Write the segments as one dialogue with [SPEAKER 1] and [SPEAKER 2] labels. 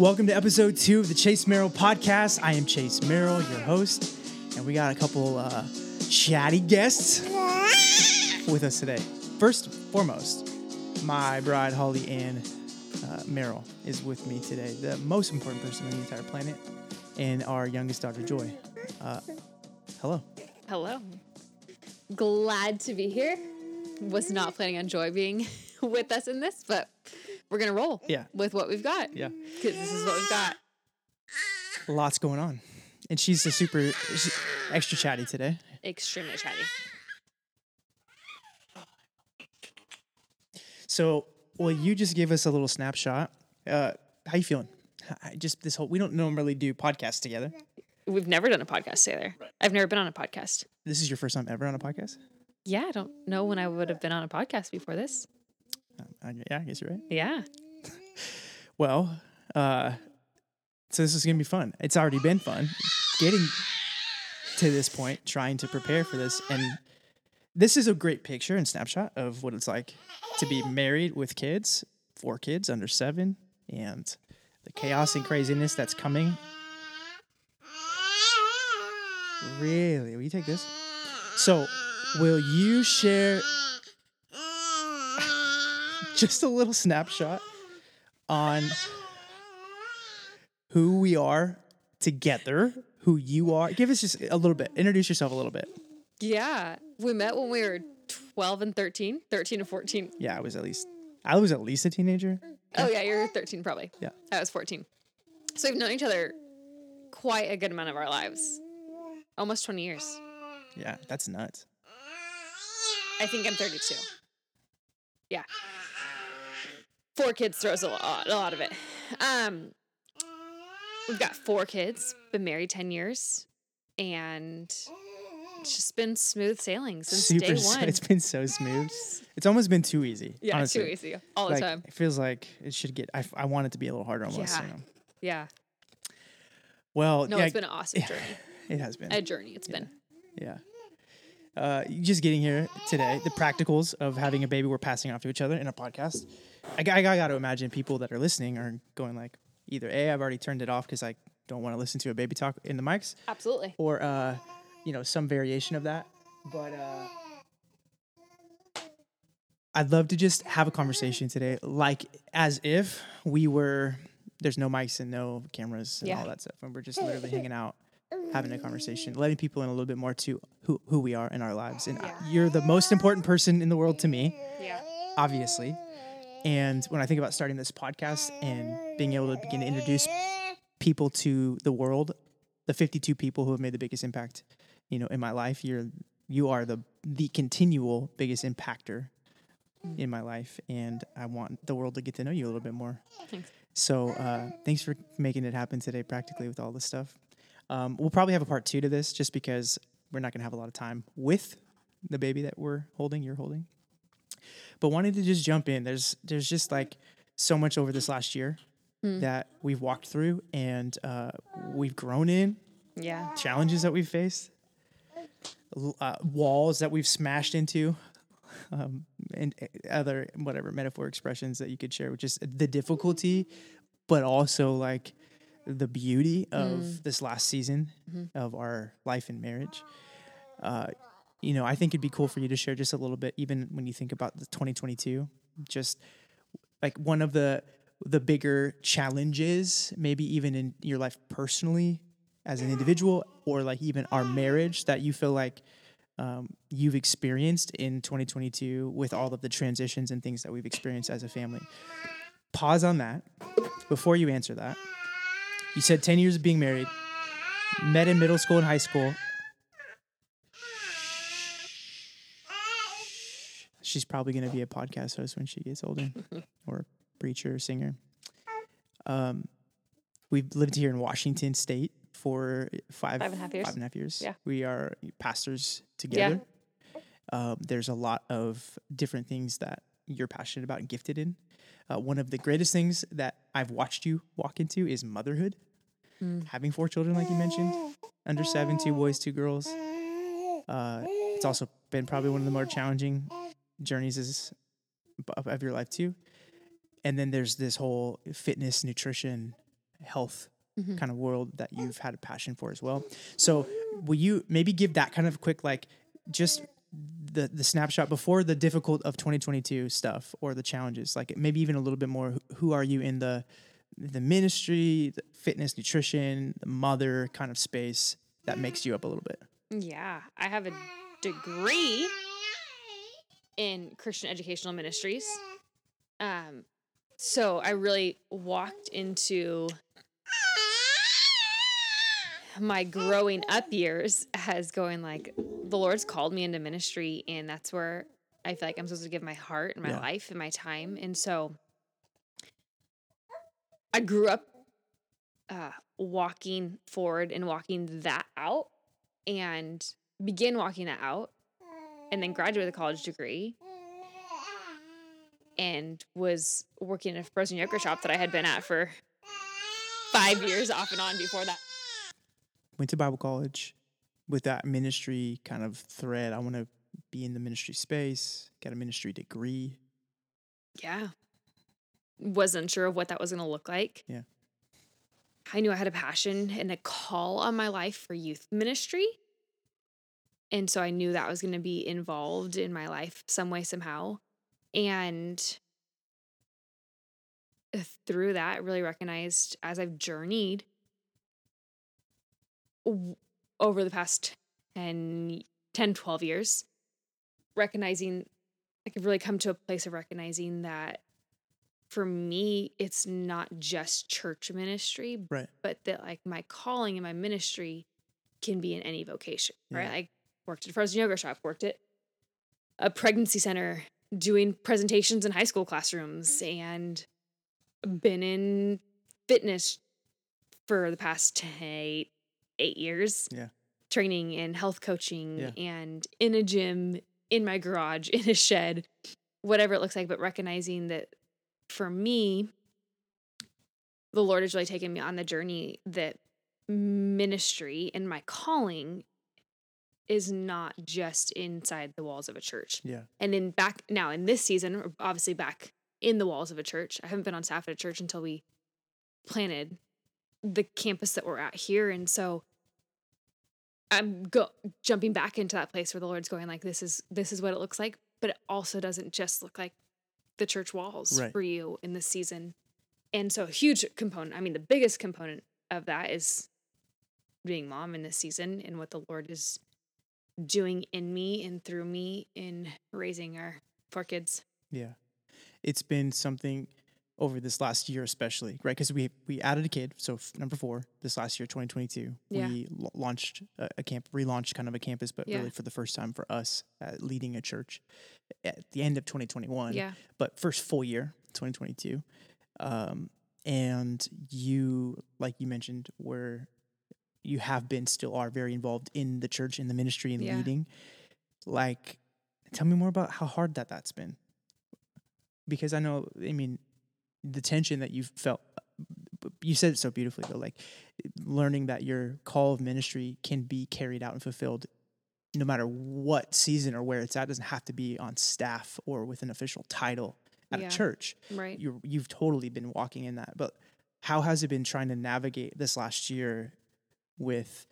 [SPEAKER 1] Welcome to episode two of the Chase Merrell podcast. I am Chase Merrell, your host, and we got a couple uh, chatty guests with us today. First and foremost, my bride Holly Ann uh, Merrell is with me today, the most important person on the entire planet, and our youngest daughter Joy. Uh, hello.
[SPEAKER 2] Hello. Glad to be here. Was not planning on Joy being with us in this, but we're gonna roll.
[SPEAKER 1] Yeah.
[SPEAKER 2] With what we've got.
[SPEAKER 1] Yeah.
[SPEAKER 2] Because this is what we've got.
[SPEAKER 1] Lots going on, and she's a super she's extra chatty today.
[SPEAKER 2] Extremely chatty.
[SPEAKER 1] So, well, you just gave us a little snapshot? Uh, how you feeling? I just this whole we don't normally do podcasts together.
[SPEAKER 2] We've never done a podcast together. I've never been on a podcast.
[SPEAKER 1] This is your first time ever on a podcast.
[SPEAKER 2] Yeah, I don't know when I would have been on a podcast before this.
[SPEAKER 1] Uh, I, yeah, I guess you're right.
[SPEAKER 2] Yeah.
[SPEAKER 1] Well, uh, so this is gonna be fun. It's already been fun getting to this point, trying to prepare for this, and this is a great picture and snapshot of what it's like to be married with kids, four kids under seven, and the chaos and craziness that's coming. Really? Will you take this? So, will you share just a little snapshot on who we are together, who you are? Give us just a little bit. Introduce yourself a little bit.
[SPEAKER 2] Yeah. We met when we were 12 and 13, 13 and 14.
[SPEAKER 1] Yeah, I was at least I was at least a teenager.
[SPEAKER 2] Oh, yeah, you're 13 probably.
[SPEAKER 1] Yeah.
[SPEAKER 2] I was 14. So we've known each other quite a good amount of our lives. Almost 20 years.
[SPEAKER 1] Yeah, that's nuts.
[SPEAKER 2] I think I'm 32. Yeah. Four kids throws a lot, a lot of it. Um, we've got four kids, been married 10 years, and it's just been smooth sailing since
[SPEAKER 1] Super
[SPEAKER 2] day one.
[SPEAKER 1] It's been so smooth. It's almost been too easy.
[SPEAKER 2] yeah,
[SPEAKER 1] honestly.
[SPEAKER 2] too easy all the time.
[SPEAKER 1] It feels like it should get. I want it to be a little harder almost.
[SPEAKER 2] Yeah.
[SPEAKER 1] You know?
[SPEAKER 2] Yeah.
[SPEAKER 1] Well,
[SPEAKER 2] No,
[SPEAKER 1] yeah,
[SPEAKER 2] it's been an awesome
[SPEAKER 1] yeah.
[SPEAKER 2] journey.
[SPEAKER 1] it has been.
[SPEAKER 2] A journey it's been.
[SPEAKER 1] Yeah. Uh, just getting here today, the practicals of having a baby we're passing off to each other in a podcast. I, got- I got to imagine people that are listening are going like, either A, I've already turned it off because I don't want to listen to a baby talk in the mics,
[SPEAKER 2] Absolutely.
[SPEAKER 1] or, uh, you know, some variation of that. But uh, I'd love to just have a conversation today, like as if we were, there's no mics and no cameras and
[SPEAKER 2] Yeah.
[SPEAKER 1] all that stuff. And we're just literally hanging out having a conversation, letting people in a little bit more to who, who we are in our lives. And
[SPEAKER 2] Yeah.
[SPEAKER 1] you're the most important person in the world to me,
[SPEAKER 2] Yeah.
[SPEAKER 1] obviously. And when I think about starting this podcast and being able to begin to introduce people to the world, the 52 people who have made the biggest impact, you know, in my life, you're you are the the continual biggest impactor in my life, and I want the world to get to know you a little bit more.
[SPEAKER 2] Thanks.
[SPEAKER 1] So uh, thanks for making it happen today, practically with all this stuff. Um, we'll probably have a part two to this, just because we're not going to have a lot of time with the baby that we're holding, you're holding. But wanted to just jump in. There's there's just like so much over this last year that we've walked through, and uh, we've grown in
[SPEAKER 2] Yeah.
[SPEAKER 1] challenges that we've faced, uh, walls that we've smashed into, um, and uh, other whatever metaphor expressions that you could share, which is the difficulty, but also like the beauty of this last season of our life and marriage. Uh, you know, I think it'd be cool for you to share just a little bit, even when you think about the 2022, just like one of the the bigger challenges, maybe even in your life personally as an individual, or like even our marriage that you feel like um, you've experienced in 2022 with all of the transitions and things that we've experienced as a family. Pause on that before you answer that. You said 10 years of being married, met in middle school and high school. She's probably going to be a podcast host when she gets older, or preacher, or singer. Um, we've lived here in Washington State for five,
[SPEAKER 2] Five and a half years.
[SPEAKER 1] Five and a half years.
[SPEAKER 2] Yeah.
[SPEAKER 1] We are pastors together. Um, there's a lot of different things that you're passionate about and gifted in. Uh, one of the greatest things that I've watched you walk into is motherhood. Having four children, like you mentioned, under seven, two boys, two girls. Uh, it's also been probably one of the more challenging journeys is, of your life too. And then there's this whole fitness, nutrition, health
[SPEAKER 2] Mhm.
[SPEAKER 1] kind of world that you've had a passion for as well. So, will you maybe give that kind of quick, like, just the the snapshot before the difficult of 2022 stuff or the challenges, like maybe even a little bit more. who- Who are you in the the ministry, the fitness, nutrition, the mother kind of space that makes you up a little bit?
[SPEAKER 2] Yeah, I have a degree in Christian educational ministries. Um, so I really walked into my growing up years as going like the Lord's called me into ministry, and that's where I feel like I'm supposed to give my heart and my
[SPEAKER 1] Yeah.
[SPEAKER 2] life and my time. And so I grew up uh, walking forward and walking that out and began walking that out and then graduated with a college degree and was working in a frozen yogurt shop that I had been at for five years off and on before that.
[SPEAKER 1] Went to Bible college with that ministry kind of thread. I want to be in the ministry space. Got a ministry degree.
[SPEAKER 2] Yeah. Wasn't sure of what that was going to look like.
[SPEAKER 1] Yeah.
[SPEAKER 2] I knew I had a passion and a call on my life for youth ministry. And so I knew that was going to be involved in my life some way, somehow. And through that, I really recognized as I've journeyed over the past 10, 10 12 years, recognizing I could really come to a place of recognizing that for me, it's not just church ministry,
[SPEAKER 1] Right.
[SPEAKER 2] but that like my calling and my ministry can be in any vocation, right?
[SPEAKER 1] Yeah.
[SPEAKER 2] I worked at a frozen yogurt shop, worked at a pregnancy center, doing presentations in high school classrooms, mm. and been in fitness for the past eight, eight years.
[SPEAKER 1] Yeah.
[SPEAKER 2] Training and health coaching
[SPEAKER 1] Yeah.
[SPEAKER 2] and in a gym, in my garage, in a shed, whatever it looks like, but recognizing that for me, the Lord has really taken me on the journey that ministry and my calling is not just inside the walls of a church.
[SPEAKER 1] Yeah.
[SPEAKER 2] And in back now in this season, or obviously back in the walls of a church. I haven't been on staff at a church until we planted the campus that we're at here. And so I'm go jumping back into that place where the Lord's going like this is this is what it looks like, but it also doesn't just look like the church walls
[SPEAKER 1] Right.
[SPEAKER 2] for you in this season. And so a huge component, I mean the biggest component of that is being mom in this season and what the Lord is doing in me and through me in raising our four kids.
[SPEAKER 1] Yeah. It's been something over this last year, especially, right? Because we we added a kid. So f- number four, this last year, 2022,
[SPEAKER 2] Yeah.
[SPEAKER 1] we l- launched a, a camp, relaunched kind of a campus, but
[SPEAKER 2] Yeah.
[SPEAKER 1] really for the first time for us, uh, leading a church at the end of 2021.
[SPEAKER 2] Yeah.
[SPEAKER 1] But first full year, 2022. Um, and you, like you mentioned, were you have been still are very involved in the church in the ministry and
[SPEAKER 2] Yeah.
[SPEAKER 1] leading. Like, tell me more about how hard that that's been because I know, I mean, the tension that you've felt. Uh, you said it so beautifully, though. Like learning that your call of ministry can be carried out and fulfilled, no matter what season or where it's at. It doesn't have to be on staff or with an official title at
[SPEAKER 2] Yeah.
[SPEAKER 1] a church.
[SPEAKER 2] Right.
[SPEAKER 1] You're, you've totally been walking in that. But how has it been trying to navigate this last year with,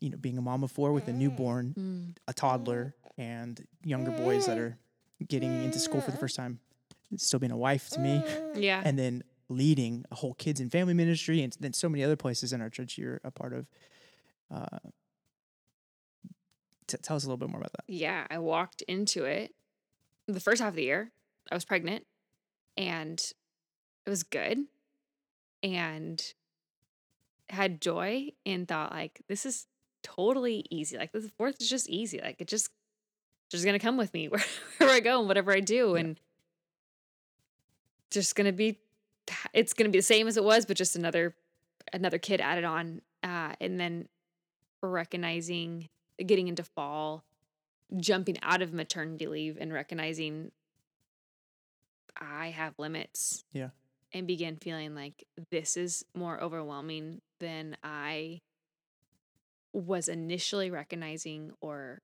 [SPEAKER 1] you know, being a mom of four with a newborn,
[SPEAKER 2] Mm.
[SPEAKER 1] a toddler, and younger boys that are getting into school for the first time? Still being a wife to me
[SPEAKER 2] Yeah.
[SPEAKER 1] and then leading a whole kids and family ministry and then so many other places in our church you're a part of uh, t- tell us a little bit more about that
[SPEAKER 2] yeah, I walked into it the first half of the year. I was pregnant and it was good and had joy and thought like this is totally easy. Like this fourth is just easy. Like it just just gonna come with me wherever I go and whatever I do
[SPEAKER 1] Yeah.
[SPEAKER 2] and just gonna be it's gonna be the same as it was, but just another another kid added on. Uh, and then recognizing getting into fall, jumping out of maternity leave and recognizing I have limits.
[SPEAKER 1] Yeah.
[SPEAKER 2] And begin feeling like this is more overwhelming than I was initially recognizing or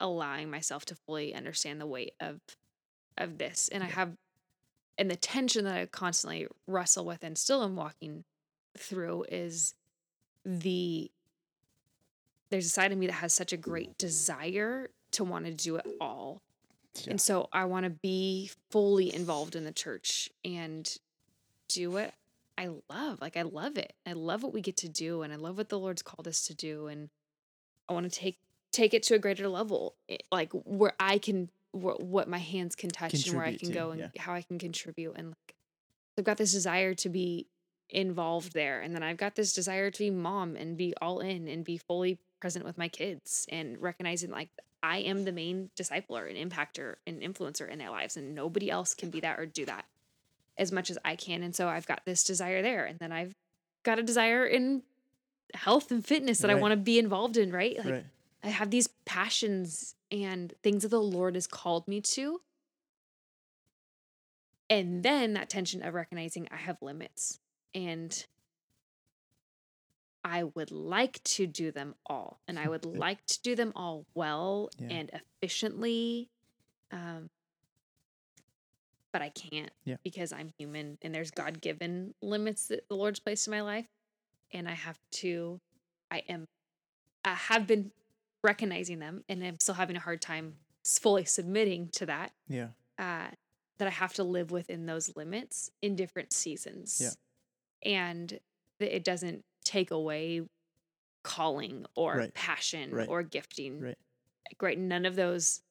[SPEAKER 2] allowing myself to fully understand the weight of of this. And I have and the tension that I constantly wrestle with and still am walking through is the there's a side of me that has such a great desire to want to do it all.
[SPEAKER 1] Yeah.
[SPEAKER 2] And so I want to be fully involved in the church and do what I love. Like I love it. I love what we get to do and I love what the Lord's called us to do and I want to take take it to a greater level eh, like where I can wh- what my hands can touch and where I can
[SPEAKER 1] to,
[SPEAKER 2] go and
[SPEAKER 1] yeah.
[SPEAKER 2] how I can contribute and like I've got this desire to be involved there and then I've got this desire to be mom and be all in and be fully present with my kids and recognizing like I am the main discipler and impactor and influencer in their lives and nobody else can be that or do that as much as I can and so I've got this desire there and then I've got a desire in health and fitness that I want to be involved in right like
[SPEAKER 1] right.
[SPEAKER 2] I have these passions and things that the Lord has called me to. And then that tension of recognizing I have limits and I would like to do them all and I would like to do them all well
[SPEAKER 1] Yeah.
[SPEAKER 2] and efficiently. Um, but I can't
[SPEAKER 1] Yeah.
[SPEAKER 2] because I'm human and there's God given limits that the Lord's placed in my life. And I have to, I am, I have been recognizing them and I'm still having a hard time fully submitting to that.
[SPEAKER 1] Yeah.
[SPEAKER 2] Uh, that I have to live within those limits in different seasons. And that it doesn't take away calling or
[SPEAKER 1] Right.
[SPEAKER 2] passion
[SPEAKER 1] Right.
[SPEAKER 2] or gifting.
[SPEAKER 1] Right.
[SPEAKER 2] Right. None of those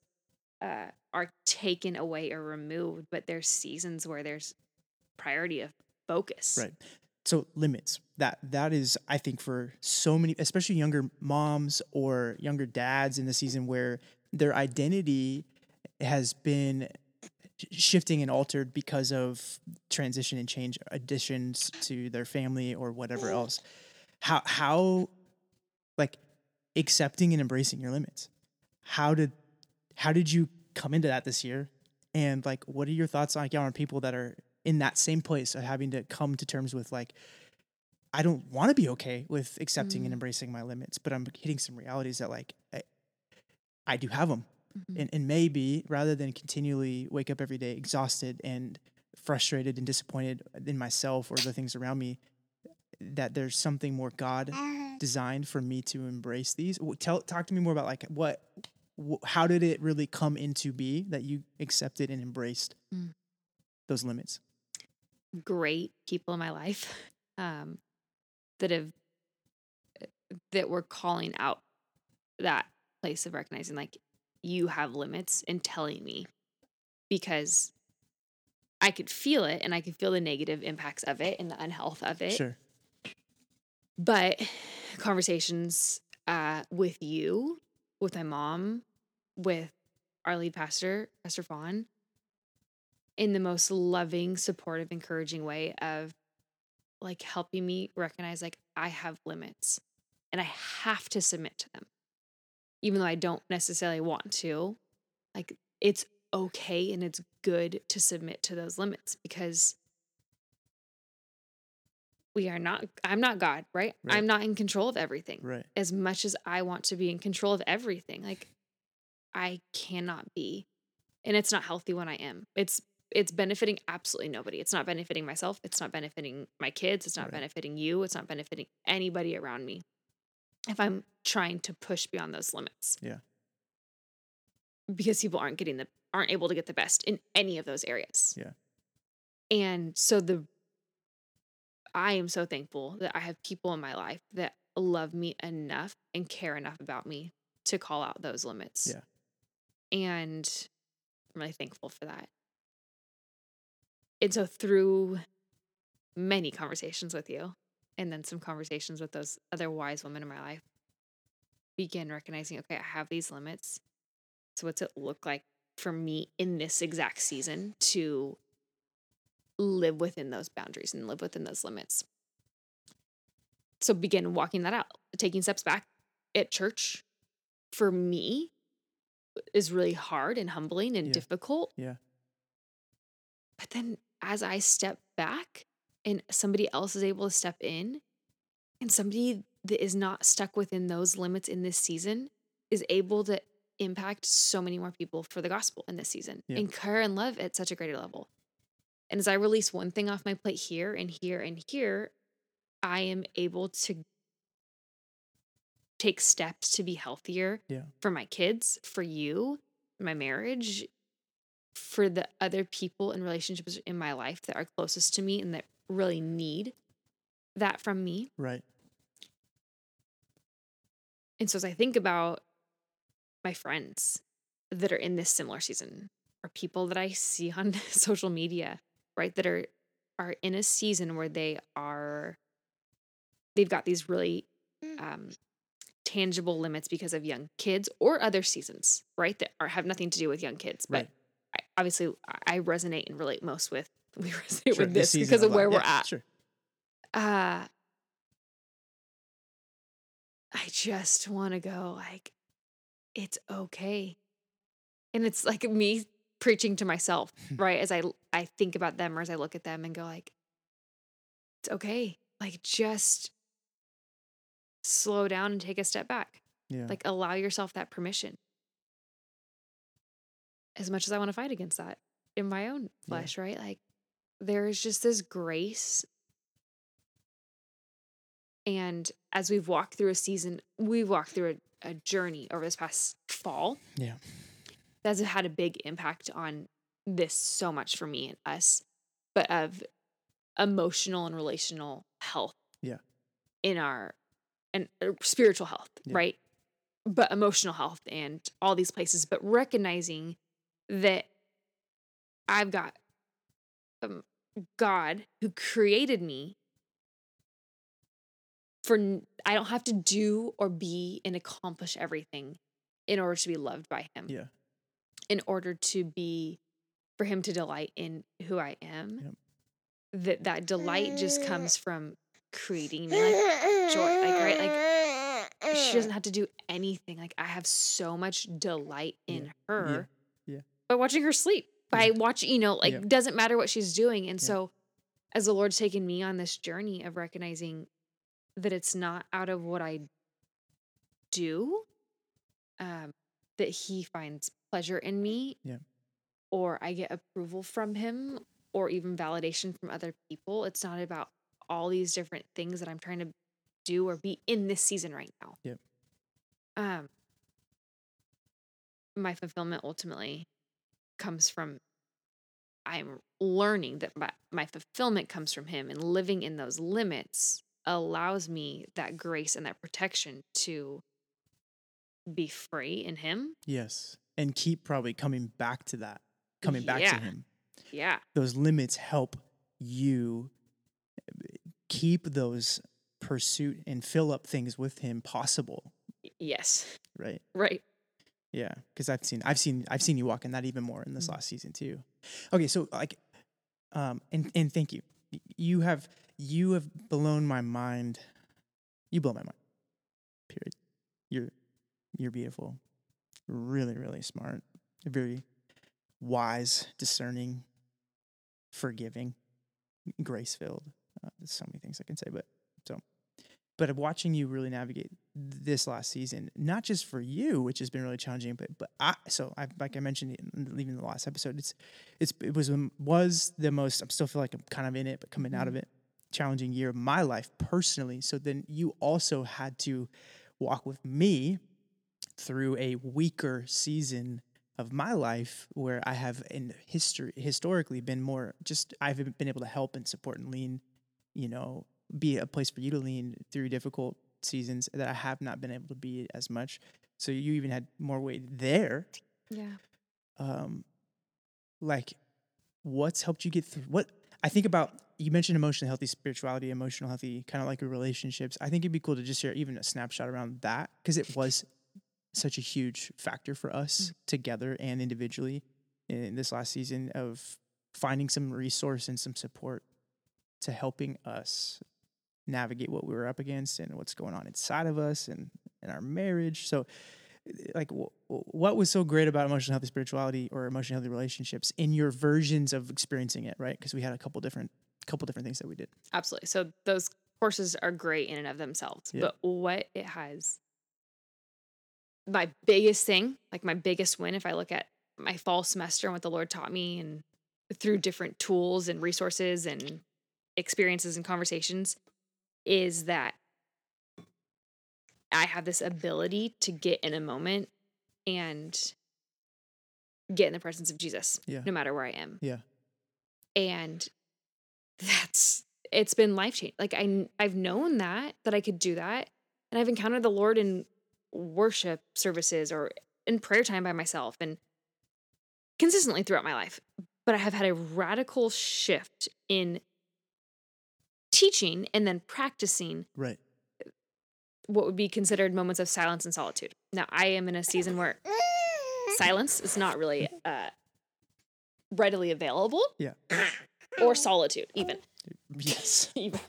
[SPEAKER 2] uh, are taken away or removed, but there's seasons where there's priority of focus.
[SPEAKER 1] Right. So limits. That that is I think for so many especially younger moms or younger dads in the season where their identity has been shifting and altered because of transition and change additions to their family or whatever else. How how like accepting and embracing your limits. How did how did you come into that this year? And like what are your thoughts on, like, on people that are in that same place of having to come to terms with like I don't want to be okay with accepting
[SPEAKER 2] Mm.
[SPEAKER 1] and embracing my limits, but I'm hitting some realities that like I, I do have them,
[SPEAKER 2] Mhm.
[SPEAKER 1] and and maybe rather than continually wake up every day exhausted and frustrated and disappointed in myself or the things around me, that there's something more God designed for me to embrace these. Tell talk to me more about like what, wh- how did it really come into be that you accepted and embraced
[SPEAKER 2] Mm.
[SPEAKER 1] those limits?
[SPEAKER 2] great people in my life um, that have that were calling out that place of recognizing like you have limits and telling me because I could feel it and I could feel the negative impacts of it and the unhealth of it.
[SPEAKER 1] Sure.
[SPEAKER 2] But conversations uh, with you, with my mom, with our lead pastor, Pastor Fawn, in the most loving, supportive, encouraging way of like helping me recognize like I have limits and I have to submit to them. Even though I don't necessarily want to, like it's okay and it's good to submit to those limits because we are not I'm not God, right?
[SPEAKER 1] Right.
[SPEAKER 2] I'm not in control of everything
[SPEAKER 1] Right.
[SPEAKER 2] as much as I want to be in control of everything. Like I cannot be. And it's not healthy when I am. It's it's benefiting absolutely nobody. It's not benefiting myself. It's not benefiting my kids. It's not
[SPEAKER 1] Right.
[SPEAKER 2] benefiting you. It's not benefiting anybody around me. If I'm trying to push beyond those limits.
[SPEAKER 1] Yeah.
[SPEAKER 2] Because people aren't getting the aren't able to get the best in any of those areas.
[SPEAKER 1] Yeah.
[SPEAKER 2] And so the I am so thankful that I have people in my life that love me enough and care enough about me to call out those limits.
[SPEAKER 1] Yeah.
[SPEAKER 2] And I'm really thankful for that. And so through many conversations with you and then some conversations with those other wise women in my life, begin recognizing, okay, I have these limits. So what's it look like for me in this exact season to live within those boundaries and live within those limits. So begin walking that out, taking steps back at church for me is really hard and humbling and
[SPEAKER 1] Yeah.
[SPEAKER 2] difficult.
[SPEAKER 1] Yeah.
[SPEAKER 2] But then as I step back and somebody else is able to step in and somebody that is not stuck within those limits in this season is able to impact so many more people for the gospel in this season
[SPEAKER 1] Yeah.
[SPEAKER 2] and care and love at such a greater level. And as I release one thing off my plate here and here and here, I am able to take steps to be healthier
[SPEAKER 1] Yeah.
[SPEAKER 2] for my kids, for you, my marriage, for the other people and relationships in my life that are closest to me and that really need that from me.
[SPEAKER 1] Right.
[SPEAKER 2] And so as I think about my friends that are in this similar season or people that I see on social media, right, that are are in a season where they are they've got these really um tangible limits because of young kids or other seasons, right? That are have nothing to do with young kids. But
[SPEAKER 1] Right.
[SPEAKER 2] I, obviously I resonate and relate most with we resonate
[SPEAKER 1] Sure,
[SPEAKER 2] with
[SPEAKER 1] this
[SPEAKER 2] this because of where we're at.
[SPEAKER 1] Sure.
[SPEAKER 2] uh I just want to go like it's okay. And it's like me preaching to myself, hmm. right? As I I think about them or as I look at them and go like it's okay. Like just slow down and take a step back.
[SPEAKER 1] Yeah.
[SPEAKER 2] Like allow yourself that permission. As much as I want to fight against that in my own
[SPEAKER 1] Yeah.
[SPEAKER 2] flesh, right? Like there is just this grace and as we've walked through a season, we've walked through a, a journey over this past fall.
[SPEAKER 1] Yeah.
[SPEAKER 2] That's had a big impact on this so much for me and us, but of emotional and relational health.
[SPEAKER 1] Yeah.
[SPEAKER 2] In our and uh, spiritual health,
[SPEAKER 1] Yeah.
[SPEAKER 2] right? But emotional health and all these places, but recognizing that I've got um, God who created me for I don't have to do or be and accomplish everything in order to be loved by him.
[SPEAKER 1] Yeah.
[SPEAKER 2] In order to be for him to delight in who I am.
[SPEAKER 1] Yep.
[SPEAKER 2] That that delight just comes from creating me like joy like right like she doesn't have to do anything like I have so much delight in
[SPEAKER 1] Yeah.
[SPEAKER 2] her
[SPEAKER 1] Yeah.
[SPEAKER 2] by watching her sleep by
[SPEAKER 1] Yeah.
[SPEAKER 2] watching you know like
[SPEAKER 1] Yeah.
[SPEAKER 2] doesn't matter what she's doing and
[SPEAKER 1] Yeah.
[SPEAKER 2] so as the lord's taken me on this journey of recognizing that it's not out of what i do um that he finds pleasure in me
[SPEAKER 1] Yeah.
[SPEAKER 2] or i get approval from him or even validation from other people it's not about all these different things that i'm trying to do or be in this season right now
[SPEAKER 1] Yep.
[SPEAKER 2] um my fulfillment ultimately comes from I'm learning that my, my fulfillment comes from him and living in those limits allows me that grace and that protection to be free in him.
[SPEAKER 1] Yes. And keep probably coming back to that, coming back
[SPEAKER 2] Yeah.
[SPEAKER 1] to him.
[SPEAKER 2] Yeah.
[SPEAKER 1] Those limits help you keep those pursuit and fill up things with him possible,
[SPEAKER 2] Yes.
[SPEAKER 1] right?
[SPEAKER 2] Right.
[SPEAKER 1] Yeah, because I've seen I've seen I've seen you walk in that even more in this
[SPEAKER 2] Mm.
[SPEAKER 1] last season too. Okay, so like, um, and and thank you. You have you have blown my mind. You blow my mind. Period. You're you're beautiful. Really, really smart. Very wise, discerning, forgiving, grace filled. Uh, there's so many things I can say, but so but watching you really navigate this last season, not just for you, which has been really challenging, but but I so I like I mentioned leaving the last episode, it's it's it was was the most. I'm still feel like I'm kind of in it, but coming out of it, challenging year of my life personally. So then you also had to walk with me through a weaker season of my life where I have in history historically been more just I've been able to help and support and lean, you know, be a place for you to lean through difficult seasons that I have not been able to be as much. So you even had more weight there.
[SPEAKER 2] Yeah.
[SPEAKER 1] Um like what's helped you get through what I think about you mentioned emotionally healthy spirituality, emotional healthy, kind of like your relationships. I think it'd be cool to just share even a snapshot around that because it was such a huge factor for us mm. together and individually in this last season of finding some resource and some support to helping us navigate what we were up against and what's going on inside of us and in our marriage. So, like, wh- what was so great about emotional healthy spirituality or emotional healthy relationships in your versions of experiencing it, right? Because we had a couple different, couple different things that we did.
[SPEAKER 2] Absolutely. So those courses are great in and of themselves.
[SPEAKER 1] Yeah.
[SPEAKER 2] But what it has my biggest thing, like my biggest win, if I look at my fall semester and what the Lord taught me and through different tools and resources and experiences and conversations is that I have this ability to get in a moment and get in the presence of Jesus
[SPEAKER 1] Yeah.
[SPEAKER 2] no matter where I am.
[SPEAKER 1] Yeah.
[SPEAKER 2] And that's it's been life changing. Like I I've known that that I could do that and I've encountered the Lord in worship services or in prayer time by myself and consistently throughout my life. But I have had a radical shift in teaching and then practicing
[SPEAKER 1] Right.
[SPEAKER 2] what would be considered moments of silence and solitude. Now, I am in a season where silence is not really uh, readily available,
[SPEAKER 1] Yeah.
[SPEAKER 2] or solitude, even.
[SPEAKER 1] Yes.
[SPEAKER 2] even.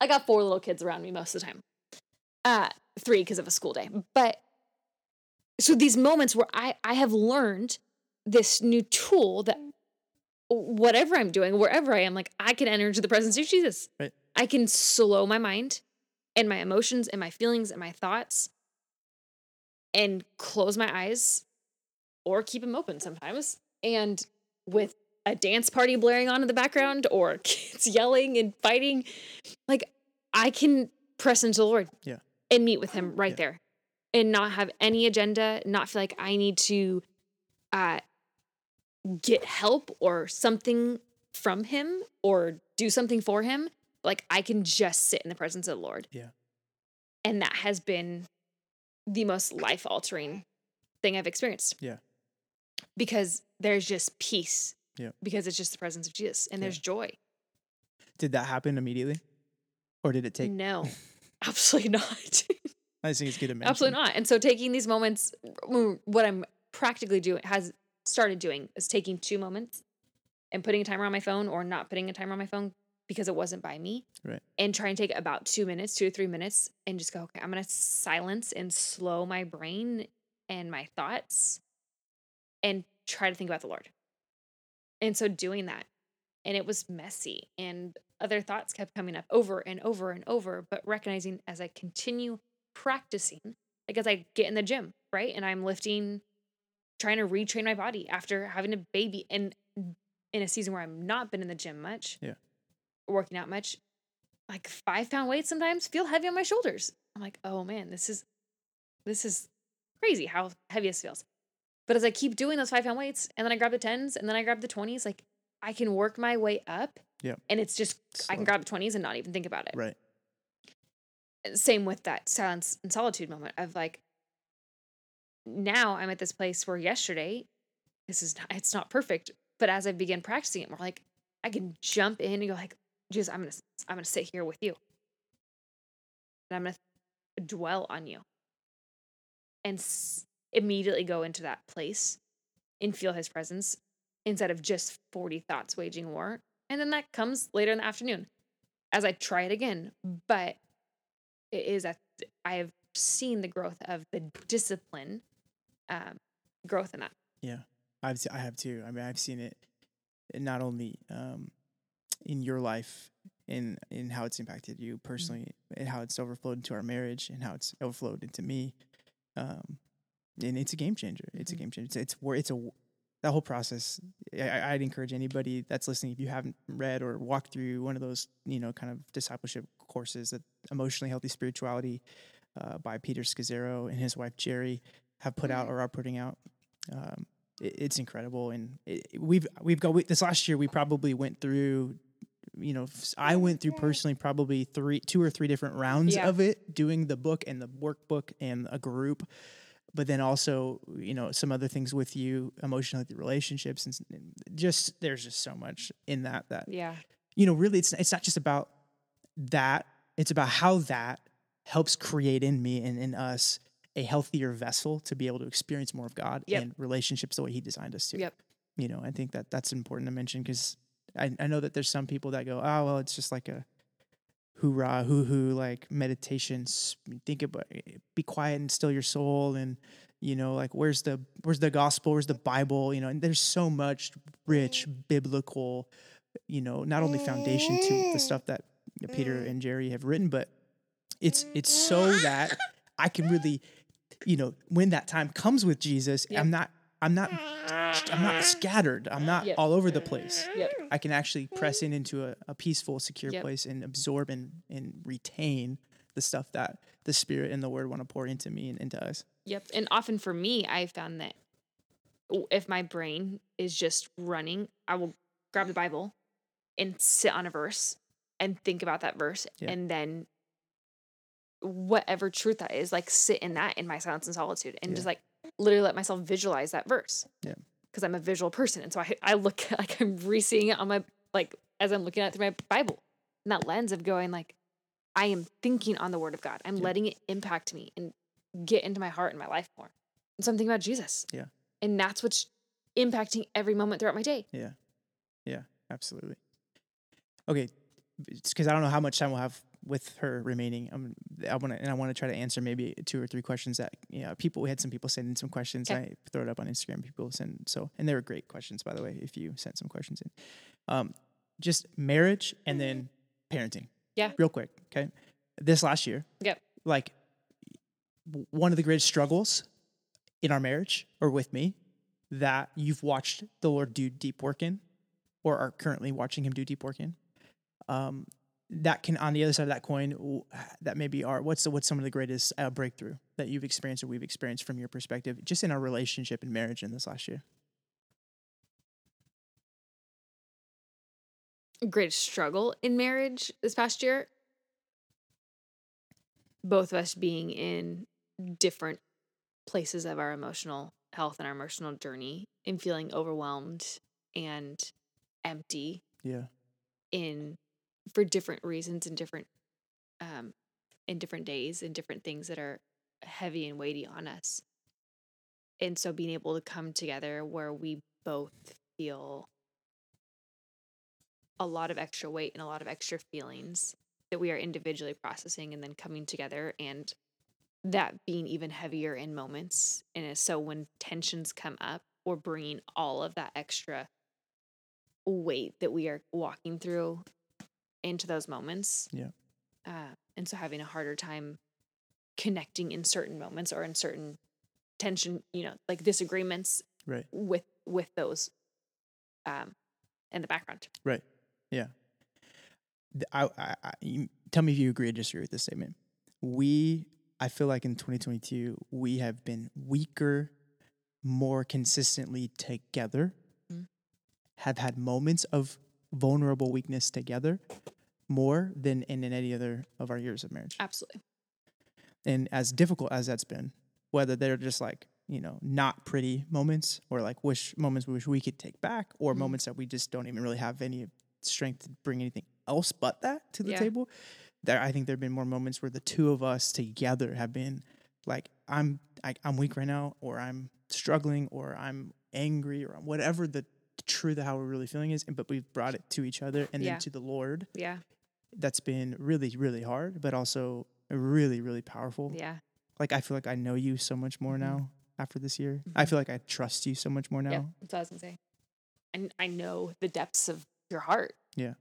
[SPEAKER 2] I got four little kids around me most of the time. Uh, three because of a school day. But so these moments where I, I have learned this new tool that whatever I'm doing, wherever I am, like I can enter into the presence of Jesus.
[SPEAKER 1] Right.
[SPEAKER 2] I can slow my mind and my emotions and my feelings and my thoughts and close my eyes or keep them open sometimes. And with a dance party blaring on in the background or kids yelling and fighting, like I can press into the Lord.
[SPEAKER 1] Yeah.
[SPEAKER 2] And meet with him right
[SPEAKER 1] Yeah.
[SPEAKER 2] there and not have any agenda, not feel like I need to uh get help or something from him or do something for him. Like I can just sit in the presence of the Lord.
[SPEAKER 1] Yeah.
[SPEAKER 2] And that has been the most life altering thing I've experienced.
[SPEAKER 1] Yeah.
[SPEAKER 2] Because there's just peace.
[SPEAKER 1] Yeah.
[SPEAKER 2] Because it's just the presence of Jesus and
[SPEAKER 1] Yeah.
[SPEAKER 2] there's joy.
[SPEAKER 1] Did that happen immediately? Or did it take
[SPEAKER 2] no, absolutely not.
[SPEAKER 1] I just think it's good to mention.
[SPEAKER 2] absolutely not. And so taking these moments, mm, what I'm practically doing has started doing is taking two moments and putting a timer on my phone or not putting a timer on my phone because it wasn't by me.
[SPEAKER 1] Right.
[SPEAKER 2] And try and take about two minutes, two to three minutes, and just go, okay, I'm going to silence and slow my brain and my thoughts and try to think about the Lord. And so doing that, and it was messy, and other thoughts kept coming up over and over and over, but recognizing as I continue practicing, like as I get in the gym, right? And I'm lifting, trying to retrain my body after having a baby and in a season where I've not been in the gym much,
[SPEAKER 1] Yeah.
[SPEAKER 2] working out much, like five pound weights sometimes feel heavy on my shoulders. I'm like, oh man, this is this is crazy how heavy this feels. But as I keep doing those five pound weights and then I grab the tens and then I grab the twenties, like I can work my way up.
[SPEAKER 1] Yep.
[SPEAKER 2] And it's just I can grab the twenties and not even think about it.
[SPEAKER 1] Right.
[SPEAKER 2] same with that silence and solitude moment of like now i'm at this place where yesterday this is not it's not perfect but as i begin practicing it more like i can jump in and go like jesus i'm gonna i'm gonna sit here with you. And i'm gonna dwell on you. And s- immediately go into that place and feel his presence instead of just 40 thoughts waging war and then that comes later in the afternoon as i try it again but it is a I have seen the growth of the discipline um growth in that.
[SPEAKER 1] Yeah, I've I have too. I mean, I've seen it eh, not only um, in your life, in in how it's impacted you personally, and how it's overflowed into our marriage, and how it's overflowed into me. Um, and it's a game changer. It's a
[SPEAKER 2] Mhm.
[SPEAKER 1] game changer. It's it's it's a that whole process. I, I'd encourage anybody that's listening if you haven't read or walked through one of those, you know, kind of discipleship courses that emotionally healthy spirituality uh, by Peter Scazzero and his wife Geri have put out or are putting out. Um, it, it's incredible, and it- we've we've got we, this last year. We probably went through, you know, i went through personally probably three, two or three different rounds
[SPEAKER 2] Yeah.
[SPEAKER 1] of it, doing the book and the workbook and a group, but then also you know some other things with you, emotional relationships, and, and just there's just so much in that that
[SPEAKER 2] Yeah.
[SPEAKER 1] you know really it's it's not just about that it's about how that helps create in me and in us a healthier vessel to be able to experience more of God
[SPEAKER 2] Yep.
[SPEAKER 1] and relationships the way he designed us to
[SPEAKER 2] Yep.
[SPEAKER 1] you know i think that that's important to mention because I, I know that there's some people that go oh well it's just like a hoorah hoo hoo like meditations think about be quiet and still your soul and you know like where's the where's the gospel where's the bible you know and there's so much rich mm. biblical you know not only foundation to the stuff that peter mm. and geri have written but it's it's mm-hmm. so that i can really you know when that time comes with jesus
[SPEAKER 2] Yep.
[SPEAKER 1] i'm not I'm not I'm not scattered. I'm not
[SPEAKER 2] Yep.
[SPEAKER 1] all over the place.
[SPEAKER 2] Yep.
[SPEAKER 1] I can actually press in into a, a peaceful, secure
[SPEAKER 2] Yep.
[SPEAKER 1] place and absorb and, and retain the stuff that the spirit and the word want to pour into me and into us.
[SPEAKER 2] Yep. And often for me, I found that if my brain is just running, I will grab the Bible and sit on a verse and think about that verse
[SPEAKER 1] Yeah.
[SPEAKER 2] and then whatever truth that is, like sit in that in my silence and solitude and
[SPEAKER 1] Yeah.
[SPEAKER 2] just like literally let myself visualize that verse.
[SPEAKER 1] Yeah.
[SPEAKER 2] Because I'm a visual person. And so I, I look like I'm re-seeing it on my, like, as I'm looking at it through my Bible. And that lens of going like, I am thinking on the word of God. I'm
[SPEAKER 1] Yeah.
[SPEAKER 2] letting it impact me and get into my heart and my life more. And so I'm thinking about Jesus.
[SPEAKER 1] Yeah.
[SPEAKER 2] And that's what's impacting every moment throughout my day.
[SPEAKER 1] Yeah. Yeah, absolutely. Okay. Because I don't know how much time we'll have with her remaining. Um, I want to, and I want to try to answer maybe two or three questions that, you know, people, we had some people send in some questions.
[SPEAKER 2] Okay.
[SPEAKER 1] I throw it up on Instagram. People send, so, and they were great questions, by the way, if you sent some questions in. Um, just marriage and then parenting.
[SPEAKER 2] Yeah.
[SPEAKER 1] Real quick. Okay. This last year,
[SPEAKER 2] Yep.
[SPEAKER 1] like one of the greatest struggles in our marriage or with me that you've watched the Lord do deep work in or are currently watching him do deep work in. Um, that can on the other side of that coin that maybe are what's the, what's some of the greatest uh, breakthrough that you've experienced or we've experienced from your perspective just in our relationship and marriage in this last year
[SPEAKER 2] Greatest struggle in marriage this past year. Both of us being in different places of our emotional health and our emotional journey and feeling overwhelmed and empty
[SPEAKER 1] yeah
[SPEAKER 2] in for different reasons and different um in different days and different things that are heavy and weighty on us. And so being able to come together where we both feel a lot of extra weight and a lot of extra feelings that we are individually processing and then coming together and that being even heavier in moments. And so when tensions come up we're bringing all of that extra weight that we are walking through into those moments.
[SPEAKER 1] Yeah.
[SPEAKER 2] Uh, and so having a harder time connecting in certain moments or in certain tension, you know, like disagreements
[SPEAKER 1] right
[SPEAKER 2] with with those um in the background.
[SPEAKER 1] right yeah I, I, I, you- tell me if you agree or disagree with this statement we i feel like in 2022 we have been weaker more consistently together
[SPEAKER 2] Mhm.
[SPEAKER 1] have had moments of vulnerable weakness together more than in, in any other of our years of marriage
[SPEAKER 2] Absolutely.
[SPEAKER 1] and as difficult as that's been, whether they're just like you know not pretty moments or like wish moments we wish we could take back, or
[SPEAKER 2] Mhm.
[SPEAKER 1] moments that we just don't even really have any strength to bring anything else but that to the
[SPEAKER 2] Yeah.
[SPEAKER 1] table. There, I think there have been more moments where the two of us together have been like, I'm I, I'm weak right now, or I'm struggling, or I'm angry, or whatever the truth of how we're really feeling is, and but we've brought it to each other and
[SPEAKER 2] Yeah.
[SPEAKER 1] then to the Lord.
[SPEAKER 2] Yeah.
[SPEAKER 1] That's been really, really hard, but also really, really powerful
[SPEAKER 2] Yeah.
[SPEAKER 1] like I feel like I know you so much more
[SPEAKER 2] Mhm.
[SPEAKER 1] now after this year. I
[SPEAKER 2] Mhm.
[SPEAKER 1] feel like I trust you so much more now.
[SPEAKER 2] Yeah. That's what I was gonna say. And I know the depths of your heart.
[SPEAKER 1] Yeah.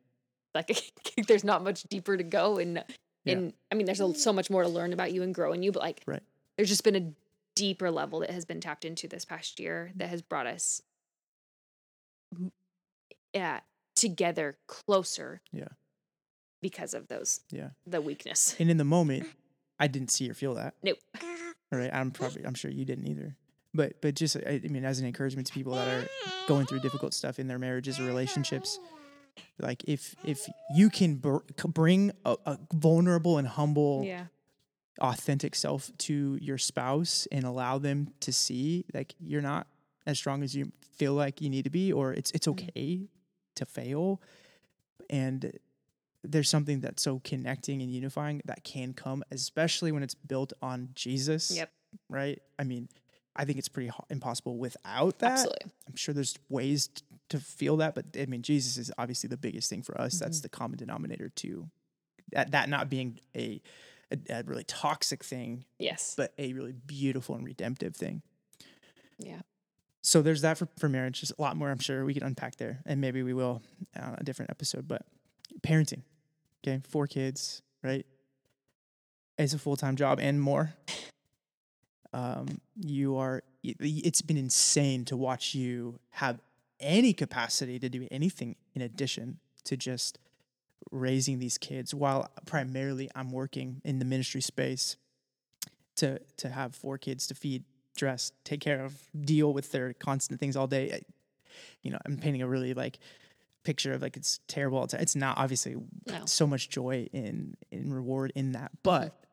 [SPEAKER 2] Like there's not much deeper to go and
[SPEAKER 1] Yeah.
[SPEAKER 2] and I mean there's a, so much more to learn about you and grow in you, but like
[SPEAKER 1] Right.
[SPEAKER 2] there's just been a deeper level that has been tapped into this past year that has brought us yeah, together closer.
[SPEAKER 1] Yeah.
[SPEAKER 2] Because of those
[SPEAKER 1] Yeah.
[SPEAKER 2] the weakness.
[SPEAKER 1] And in the moment, I didn't see or feel that.
[SPEAKER 2] Nope.
[SPEAKER 1] All right. I'm probably I'm sure you didn't either. But but just I, I mean as an encouragement to people that are going through difficult stuff in their marriages or relationships, like if if you can br- bring a, a vulnerable and humble
[SPEAKER 2] Yeah.
[SPEAKER 1] authentic self to your spouse and allow them to see like you're not as strong as you feel like you need to be or it's it's
[SPEAKER 2] Mhm.
[SPEAKER 1] okay to fail and there's something that's so connecting and unifying that can come especially when it's built on Jesus
[SPEAKER 2] Yep.
[SPEAKER 1] right i mean i think it's pretty ho- impossible without that
[SPEAKER 2] Absolutely.
[SPEAKER 1] i'm sure there's ways t- to feel that but i mean jesus is obviously the biggest thing for us that's
[SPEAKER 2] Mhm.
[SPEAKER 1] the common denominator too that that not being a a, a really toxic thing,
[SPEAKER 2] Yes.
[SPEAKER 1] but a really beautiful and redemptive thing.
[SPEAKER 2] Yeah.
[SPEAKER 1] So there's that for, for marriage. There's a lot more I'm sure we can unpack there, and maybe we will on a different episode. But parenting, okay, four kids, right? It's a full time job and more. Um, you are. it- It's been insane to watch you have any capacity to do anything in addition to just raising these kids. While primarily I'm working in the ministry space to to have four kids to feed, dress, take care of, deal with their constant things all day. You know, I'm painting a really like picture of like it's terrible. It's, it's not obviously
[SPEAKER 2] No.
[SPEAKER 1] so much joy in in reward in that, mm-hmm. but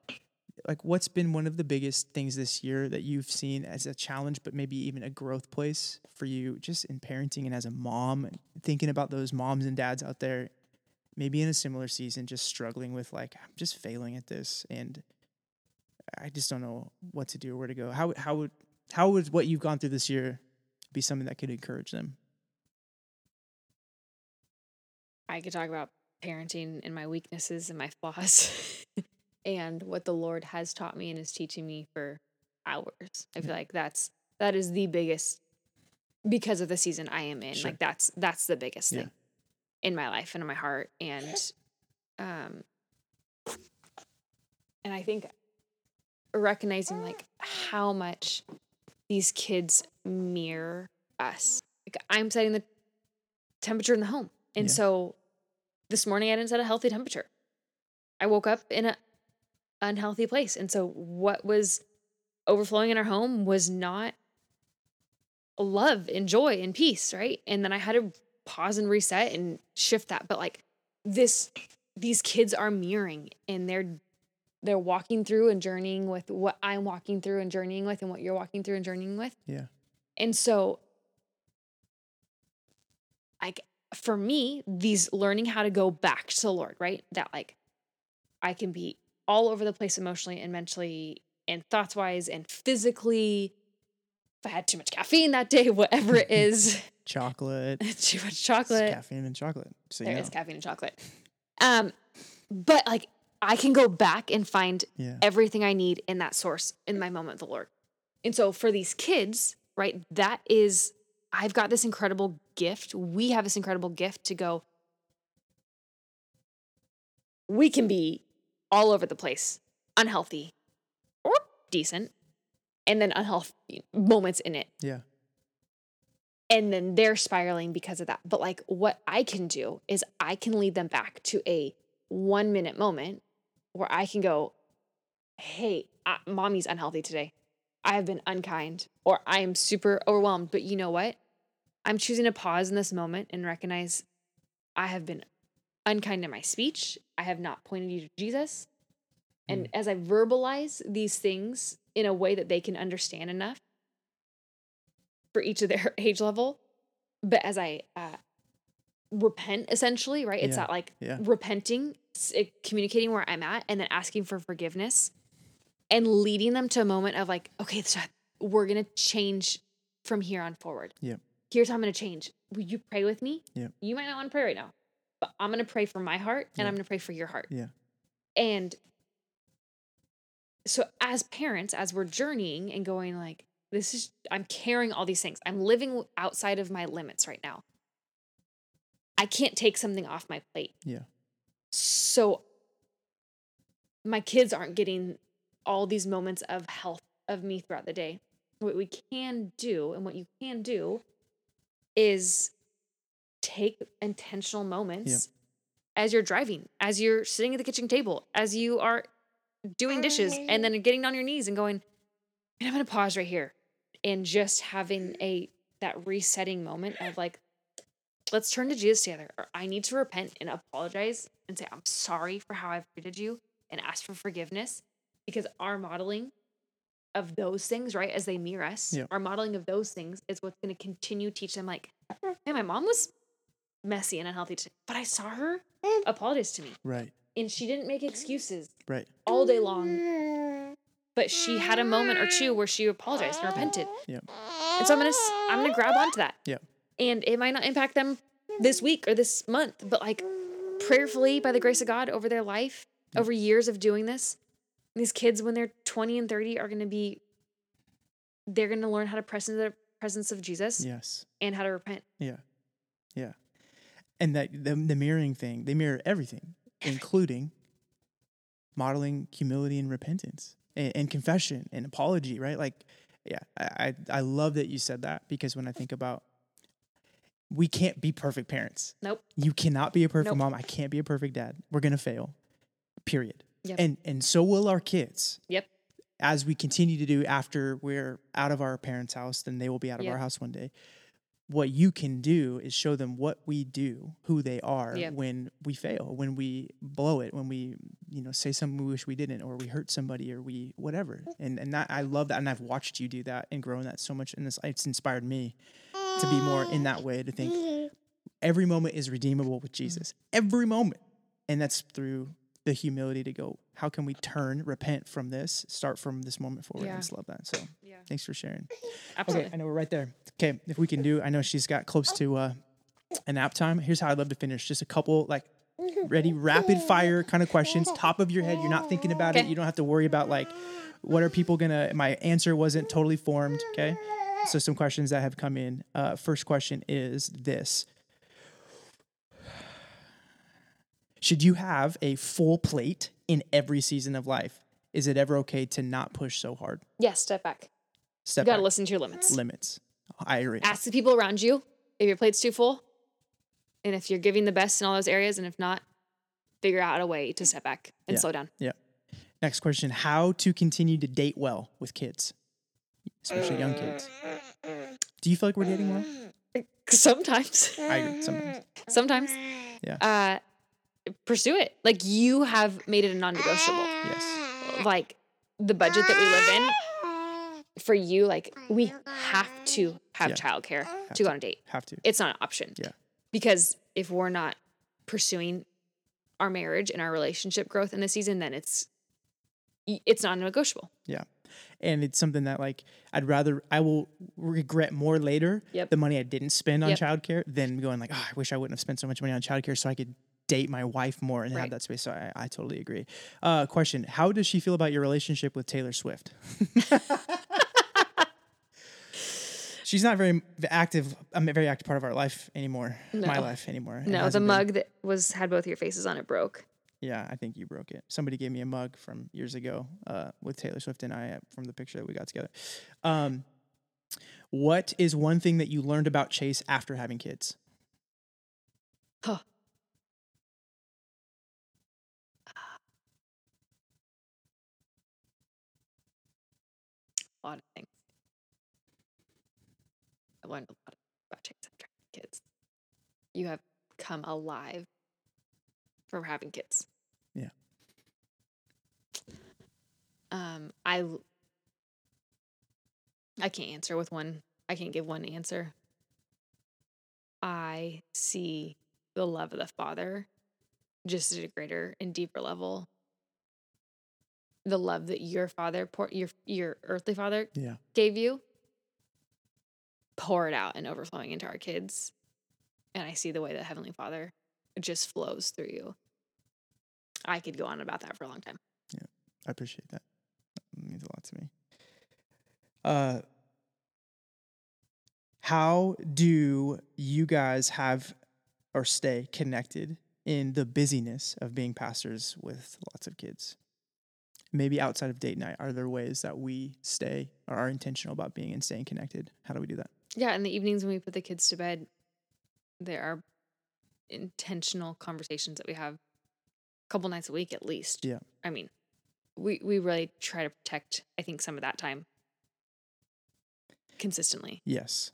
[SPEAKER 1] like what's been one of the biggest things this year that you've seen as a challenge but maybe even a growth place for you just in parenting and as a mom thinking about those moms and dads out there maybe in a similar season just struggling with like i'm just failing at this and i just don't know what to do or where to go how how would how would what you've gone through this year be something that could encourage them
[SPEAKER 2] I could talk about parenting and my weaknesses and my flaws and what the Lord has taught me and is teaching me for hours. I feel like that's that is the biggest because of the season I am in.
[SPEAKER 1] Sure.
[SPEAKER 2] Like that's that's the biggest
[SPEAKER 1] Yeah.
[SPEAKER 2] thing in my life and in my heart and um and I think recognizing like how much these kids mirror us. Like I'm setting the temperature in the home. And
[SPEAKER 1] Yeah.
[SPEAKER 2] so this morning I didn't set a healthy temperature. I woke up in a unhealthy place. And so what was overflowing in our home was not love and joy and peace, right? And then I had to pause and reset and shift that. But like this these kids are mirroring and they're they're walking through and journeying with what I'm walking through and journeying with and what you're walking through and journeying with.
[SPEAKER 1] yeah
[SPEAKER 2] And so like for me, these learning how to go back to the Lord, right? That like I can be all over the place emotionally and mentally and thoughts wise and physically. If I had too much caffeine that day, whatever it is,
[SPEAKER 1] chocolate
[SPEAKER 2] too much
[SPEAKER 1] it's
[SPEAKER 2] chocolate.
[SPEAKER 1] caffeine and chocolate so
[SPEAKER 2] There is caffeine and chocolate. Um, but like I can go back and find
[SPEAKER 1] yeah
[SPEAKER 2] everything I need in that source in my moment with the Lord. And so for these kids, right, that is, I've got this incredible gift. We have this incredible gift to go, we can be all over the place, unhealthy or decent, and then unhealthy moments in it.
[SPEAKER 1] yeah
[SPEAKER 2] And then they're spiraling because of that. But like what I can do is I can lead them back to a one minute moment where I can go, hey, uh, mommy's unhealthy today. I have been unkind or I am super overwhelmed. But you know what? I'm choosing to pause in this moment and recognize I have been unkind in my speech. I have not pointed you to Jesus. And as I verbalize these things in a way that they can understand enough for each of their age level, but as I uh, repent, essentially, right? It's
[SPEAKER 1] Yeah,
[SPEAKER 2] that like
[SPEAKER 1] yeah.
[SPEAKER 2] repenting, communicating where I'm at, and then asking for forgiveness and leading them to a moment of like, okay, so we're going to change from here on forward.
[SPEAKER 1] Yep.
[SPEAKER 2] Here's how I'm going to change. Will you pray with me?
[SPEAKER 1] Yep.
[SPEAKER 2] You might not want to pray right now, but I'm going to pray for my heart and
[SPEAKER 1] Yeah.
[SPEAKER 2] I'm going to pray for your heart.
[SPEAKER 1] yeah
[SPEAKER 2] And so as parents, as we're journeying and going like, this is I'm carrying all these things. I'm living outside of my limits right now. I can't take something off my plate.
[SPEAKER 1] yeah
[SPEAKER 2] So my kids aren't getting all these moments of health of me throughout the day. What we can do and what you can do is take intentional moments as you're driving, as you're sitting at the kitchen table, as you are doing dishes, and then getting on your knees and going, and I'm gonna pause right here and just having a that resetting moment of like, let's turn to Jesus together. Or I need to repent and apologize and say, I'm sorry for how I've treated you and ask for forgiveness because our modeling of those things, right, as they mirror us,
[SPEAKER 1] Yeah.
[SPEAKER 2] our modeling of those things is what's going to continue teach them, like, hey, my mom was messy and unhealthy today, but I saw her mm. apologize to me.
[SPEAKER 1] Right.
[SPEAKER 2] And she didn't make excuses
[SPEAKER 1] right.
[SPEAKER 2] all day long, but she had a moment or two where she apologized and repented.
[SPEAKER 1] yeah.
[SPEAKER 2] And so I'm gonna I'm gonna grab onto that.
[SPEAKER 1] yeah.
[SPEAKER 2] And it might not impact them this week or this month, but like prayerfully by the grace of God over their life, over years of doing this, these kids when they're 20 and 30 are gonna be they're gonna learn how to press into the presence of Jesus
[SPEAKER 1] yes
[SPEAKER 2] and how to repent.
[SPEAKER 1] Yeah. Yeah. And that the, the mirroring thing, they mirror everything, including modeling humility and repentance. and, and confession and apology, right? Like, yeah, I, I I love that you said that because when I think about we can't be perfect parents.
[SPEAKER 2] Nope.
[SPEAKER 1] You cannot be a perfect
[SPEAKER 2] Nope.
[SPEAKER 1] mom. I can't be a perfect dad. We're gonna fail. Period.
[SPEAKER 2] Yep.
[SPEAKER 1] And and so will our kids.
[SPEAKER 2] Yep.
[SPEAKER 1] As we continue to do after we're out of our parents' house, then they will be out of
[SPEAKER 2] Yep.
[SPEAKER 1] our house one day. What you can do is show them what we do, who they are
[SPEAKER 2] Yep.
[SPEAKER 1] when we fail, when we blow it, when we, you know, say something we wish we didn't, or we hurt somebody, or we whatever. And and that I love that, and I've watched you do that and grow in that so much, and this it's inspired me to be more in that way to think mm. every moment is redeemable with Jesus. Mm. Every moment. And that's through the humility to go, how can we turn, repent from this, start from this moment forward?
[SPEAKER 2] Yeah.
[SPEAKER 1] I just love that. So
[SPEAKER 2] Yeah.
[SPEAKER 1] thanks for sharing.
[SPEAKER 2] Absolutely.
[SPEAKER 1] Okay, I know we're right there. Okay, if we can do, I know she's got close to uh, a nap time. Here's how I'd love to finish. Just a couple like ready, rapid fire kind of questions, top of your head. You're not thinking about it. You don't have to worry about like, what are people gonna, my answer wasn't totally formed. Okay. So some questions that have come in. Uh, first question is this. Should you have a full plate in every season of life? Is it ever okay to not push so hard?
[SPEAKER 2] Yes, step back.
[SPEAKER 1] Step back.
[SPEAKER 2] You got to
[SPEAKER 1] back.
[SPEAKER 2] listen to your limits.
[SPEAKER 1] limits. I agree.
[SPEAKER 2] Ask the people around you if your plate's too full, and if you're giving the best in all those areas, and if not, figure out a way to step back and
[SPEAKER 1] Yeah.
[SPEAKER 2] slow down.
[SPEAKER 1] Yeah. Next question: How to continue to date well with kids, especially young kids? Do you feel like we're dating well?
[SPEAKER 2] Sometimes,
[SPEAKER 1] I agree. Sometimes.
[SPEAKER 2] sometimes,
[SPEAKER 1] Yeah.
[SPEAKER 2] uh, pursue it. Like you have made it a non-negotiable.
[SPEAKER 1] Yes.
[SPEAKER 2] Like the budget that we live in for you, like we have to have
[SPEAKER 1] Yeah.
[SPEAKER 2] childcare to go on a date.
[SPEAKER 1] Have to.
[SPEAKER 2] It's not an option.
[SPEAKER 1] Yeah.
[SPEAKER 2] Because if we're not pursuing our marriage and our relationship growth in this season, then it's it's not negotiable.
[SPEAKER 1] Yeah. And it's something that like I'd rather I will regret more later
[SPEAKER 2] Yep.
[SPEAKER 1] the money I didn't spend on
[SPEAKER 2] Yep.
[SPEAKER 1] childcare than going like, oh, I wish I wouldn't have spent so much money on childcare so I could date my wife more and have that space. So I, I totally agree. Uh, question: How does she feel about your relationship with Taylor Swift? She's not very active, I'm a very active part of our life anymore. My life anymore.
[SPEAKER 2] No, the
[SPEAKER 1] been.
[SPEAKER 2] mug that was had both your faces on it broke.
[SPEAKER 1] Yeah, I think you broke it. Somebody gave me a mug from years ago uh, with Taylor Swift and I uh, from the picture that we got together. Um, what is one thing that you learned about Chase after having kids?
[SPEAKER 2] Huh. A lot of things. I learned a lot about Chase after kids. You have come alive from having kids.
[SPEAKER 1] Yeah.
[SPEAKER 2] Um, I I can't answer with one. I can't give one answer. I see the love of the Father just at a greater and deeper level. The love that your father, pour, your your earthly father,
[SPEAKER 1] Yeah.
[SPEAKER 2] gave you, pour it out and overflowing into our kids. And I see the way that Heavenly Father just flows through you. I could go on about that for a long time. Yeah.
[SPEAKER 1] I appreciate that. That means a lot to me. Uh, how do you guys have or stay connected in the busyness of being pastors with lots of kids? Maybe outside of date night, are there ways that we stay or are intentional about being and staying connected? How do we do that?
[SPEAKER 2] Yeah, in the evenings when we put the kids to bed, there are intentional conversations that we have a couple nights a week at least.
[SPEAKER 1] Yeah.
[SPEAKER 2] I mean, we we really try to protect I think some of that time consistently.
[SPEAKER 1] Yes.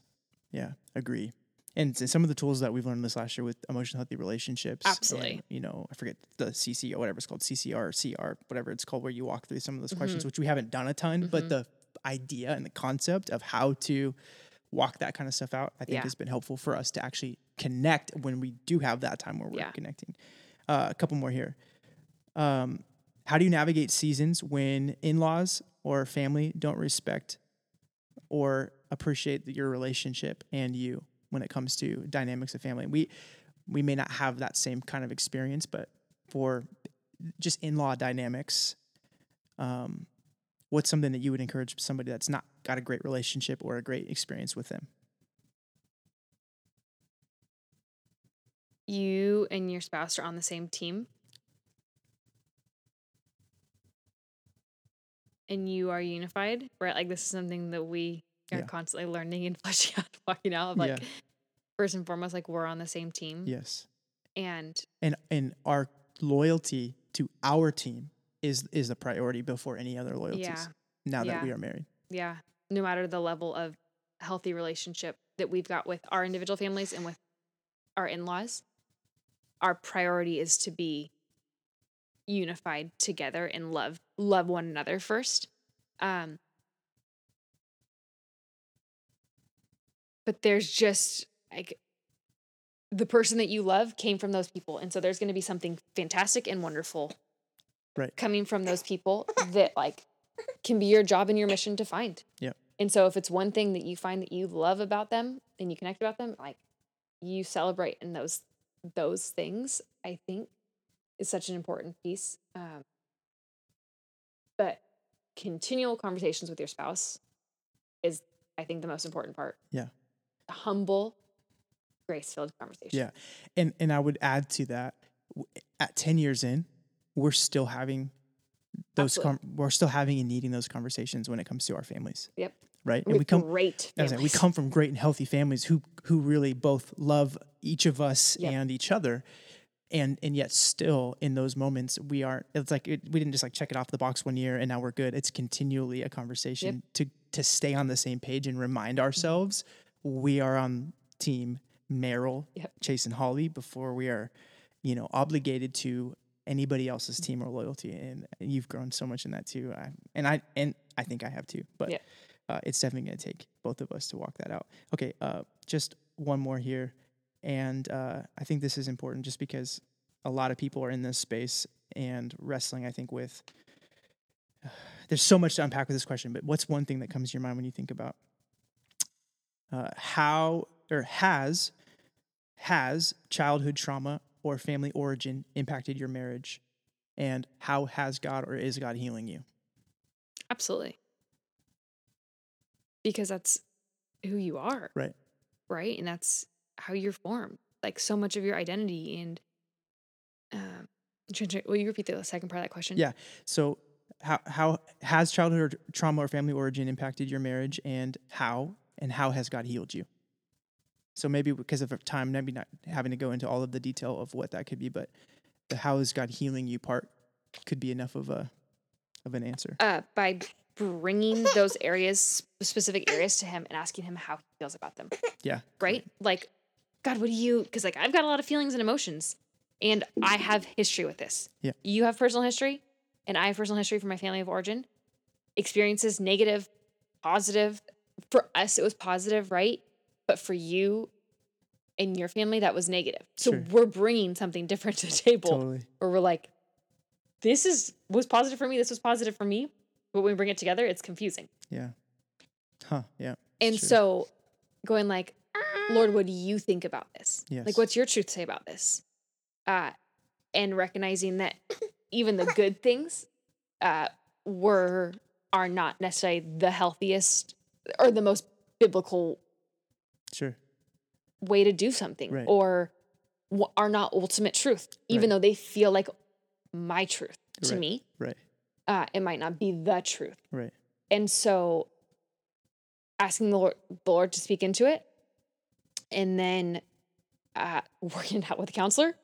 [SPEAKER 1] Yeah, agree. And some of the tools that we've learned this last year with emotional healthy relationships. and,
[SPEAKER 2] Absolutely.
[SPEAKER 1] you know, I forget the CC or whatever it's called, CCR, CR, whatever it's called, where you walk through some of those questions, which we haven't done a ton, but
[SPEAKER 2] Mhm.
[SPEAKER 1] the idea and the concept of how to walk that kind of stuff out, I think
[SPEAKER 2] Yeah.
[SPEAKER 1] has been helpful for us to actually connect when we do have that time where we're
[SPEAKER 2] Yeah.
[SPEAKER 1] connecting. Uh, a couple more here. Um, how do you navigate seasons when in-laws or family don't respect or appreciate your relationship and you when it comes to dynamics of family. We we may not have that same kind of experience, but for just in-law dynamics, um, what's something that you would encourage somebody that's not got a great relationship or a great experience with them?
[SPEAKER 2] You and your spouse are on the same team. and you are unified, right? Like this is something that we are
[SPEAKER 1] Yeah.
[SPEAKER 2] constantly learning and fleshing out, walking out. Of like
[SPEAKER 1] Yeah.
[SPEAKER 2] first and foremost, like we're on the same team,
[SPEAKER 1] Yes.
[SPEAKER 2] and
[SPEAKER 1] And and our loyalty to our team is is the priority before any other loyalties.
[SPEAKER 2] yeah,
[SPEAKER 1] Now that we are married.
[SPEAKER 2] yeah. No matter the level of healthy relationship that we've got with our individual families and with our in-laws, our priority is to be unified together and love love one another first. Um, but there's just like the person that you love came from those people, and so there's going to be something fantastic and wonderful,
[SPEAKER 1] Right.
[SPEAKER 2] coming from those people that like can be your job and your mission to find.
[SPEAKER 1] yeah
[SPEAKER 2] And so if it's one thing that you find that you love about them and you connect about them, like you celebrate in those those things, I think is such an important piece. Um, but continual conversations with your spouse is, I think, the most important part.
[SPEAKER 1] Yeah.
[SPEAKER 2] Humble, grace filled conversation.
[SPEAKER 1] Yeah. And and I would add to that at 10 years in, we're still having those com- we're still having and needing those conversations when it comes to our families.
[SPEAKER 2] Yep.
[SPEAKER 1] Right?
[SPEAKER 2] And
[SPEAKER 1] And we come
[SPEAKER 2] great.
[SPEAKER 1] Like, we come from great and healthy families who who really both love each of us
[SPEAKER 2] Yep.
[SPEAKER 1] and each other. And and yet still in those moments we aren't it's like it, we didn't just like check it off the box one year and now we're good. It's continually a conversation to to stay on the same page and remind mm-hmm. ourselves we are on team Merrell,
[SPEAKER 2] Yep.
[SPEAKER 1] Chase and Holly before we are, you know, obligated to anybody else's team or loyalty. And you've grown so much in that too. I, and I and I think I have too. But
[SPEAKER 2] Yeah.
[SPEAKER 1] uh, it's definitely going to take both of us to walk that out. Okay, uh, just one more here, and uh, I think this is important just because a lot of people are in this space and wrestling. I think with there's so much to unpack with this question, but what's one thing that comes to your mind when you think about uh, how or has has childhood trauma or family origin impacted your marriage, and how has God or is God healing you?
[SPEAKER 2] Absolutely. Because that's who you are.
[SPEAKER 1] Right.
[SPEAKER 2] Right. And that's how you're formed. Like so much of your identity and um I'm trying to- will you repeat the second part of that question?
[SPEAKER 1] Yeah. So, how how has childhood trauma or family origin impacted your marriage, and how and how has God healed you? So maybe because of time, maybe not having to go into all of the detail of what that could be, but the how is God healing you part could be enough of a of an answer.
[SPEAKER 2] Uh by bringing those areas specific areas to him and asking him how he feels about them.
[SPEAKER 1] Yeah.
[SPEAKER 2] right? Like, God, what do you? Because like I've got a lot of feelings and emotions, and I have history with this.
[SPEAKER 1] Yeah.
[SPEAKER 2] You have personal history, and I have personal history from my family of origin. Experiences negative, positive. For us, it was positive, right? But for you and your family, that was negative. So
[SPEAKER 1] Sure.
[SPEAKER 2] we're bringing something different to the table,
[SPEAKER 1] Totally.
[SPEAKER 2] where we're like, this is was positive for me. This was positive for me. But when we bring it together, it's confusing.
[SPEAKER 1] Yeah. Huh. Yeah.
[SPEAKER 2] And
[SPEAKER 1] true.
[SPEAKER 2] so going like, Lord, what do you think about this?
[SPEAKER 1] Yes.
[SPEAKER 2] Like what's your truth say about this? Uh and recognizing that even the good things uh were are not necessarily the healthiest or the most biblical
[SPEAKER 1] Sure.
[SPEAKER 2] way to do something
[SPEAKER 1] Right.
[SPEAKER 2] or w- are not ultimate truth even
[SPEAKER 1] Right.
[SPEAKER 2] though they feel like my truth to
[SPEAKER 1] Right.
[SPEAKER 2] me
[SPEAKER 1] Right.
[SPEAKER 2] uh it might not be the truth
[SPEAKER 1] Right.
[SPEAKER 2] and so asking the Lord, the Lord to speak into it and then uh, working it out with a counselor,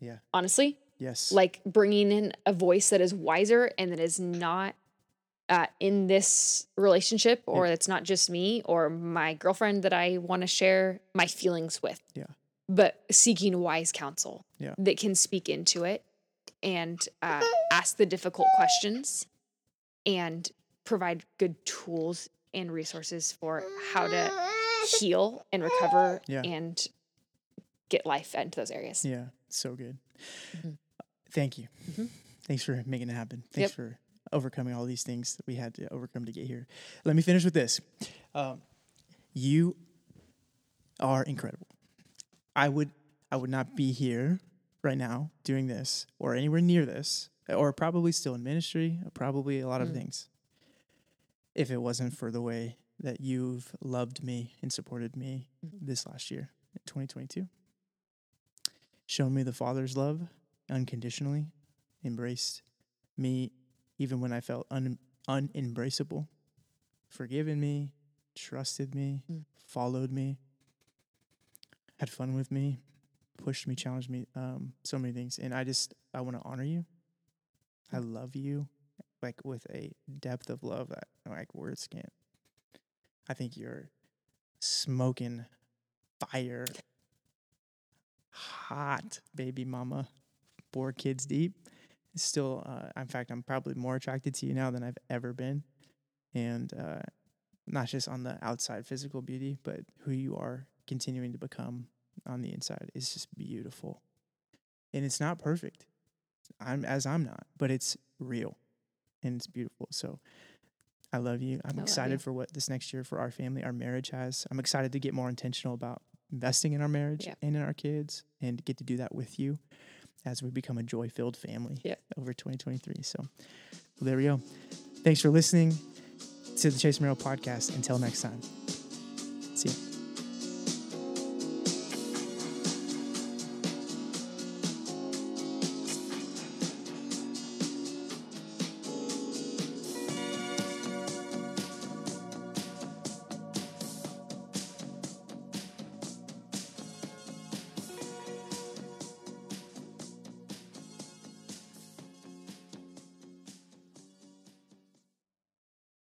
[SPEAKER 1] Yeah.
[SPEAKER 2] honestly,
[SPEAKER 1] Yes.
[SPEAKER 2] like bringing in a voice that is wiser and that is not uh, in this relationship or it's not just me or my girlfriend that I want to share my feelings with.
[SPEAKER 1] Yeah.
[SPEAKER 2] But seeking wise counsel
[SPEAKER 1] Yeah.
[SPEAKER 2] that can speak into it and uh, ask the difficult questions and provide good tools and resources for how to heal and recover
[SPEAKER 1] Yeah.
[SPEAKER 2] and get life into those areas.
[SPEAKER 1] Yeah, so good.
[SPEAKER 2] Mhm.
[SPEAKER 1] Thank you.
[SPEAKER 2] Mhm.
[SPEAKER 1] Thanks for making it happen. Thanks
[SPEAKER 2] Yep.
[SPEAKER 1] for overcoming all these things that we had to overcome to get here. Let me finish with this. Um, you are incredible. I would I would not be here right now doing this or anywhere near this or probably still in ministry, probably a lot of
[SPEAKER 2] Mm.
[SPEAKER 1] things. If it wasn't for the way that you've loved me and supported me
[SPEAKER 2] Mhm.
[SPEAKER 1] this last year, 2022 shown me the Father's love unconditionally, embraced me even when I felt un- unembraceable, forgiven me, trusted me,
[SPEAKER 2] Mm.
[SPEAKER 1] followed me, had fun with me, pushed me, challenged me, um, so many things. And I just I want to honor you. I love you, like with a depth of love that like words can't. I think you're smoking fire, hot baby mama, four kids deep. Still, uh, in fact, I'm probably more attracted to you now than I've ever been, and uh, not just on the outside physical beauty, but who you are continuing to become on the inside is just beautiful. And it's not perfect. I'm as I'm not, but it's real and it's beautiful. So I love you. I'm excited
[SPEAKER 2] you.
[SPEAKER 1] for what this next year for our family, our marriage has. I'm excited to get more intentional about investing in our marriage
[SPEAKER 2] Yeah.
[SPEAKER 1] and in our kids and get to do that with you as we become a joy filled family
[SPEAKER 2] Yeah.
[SPEAKER 1] over 2023. So well, there we go. Thanks for listening to the Chase Merrell podcast. Until next time. See you.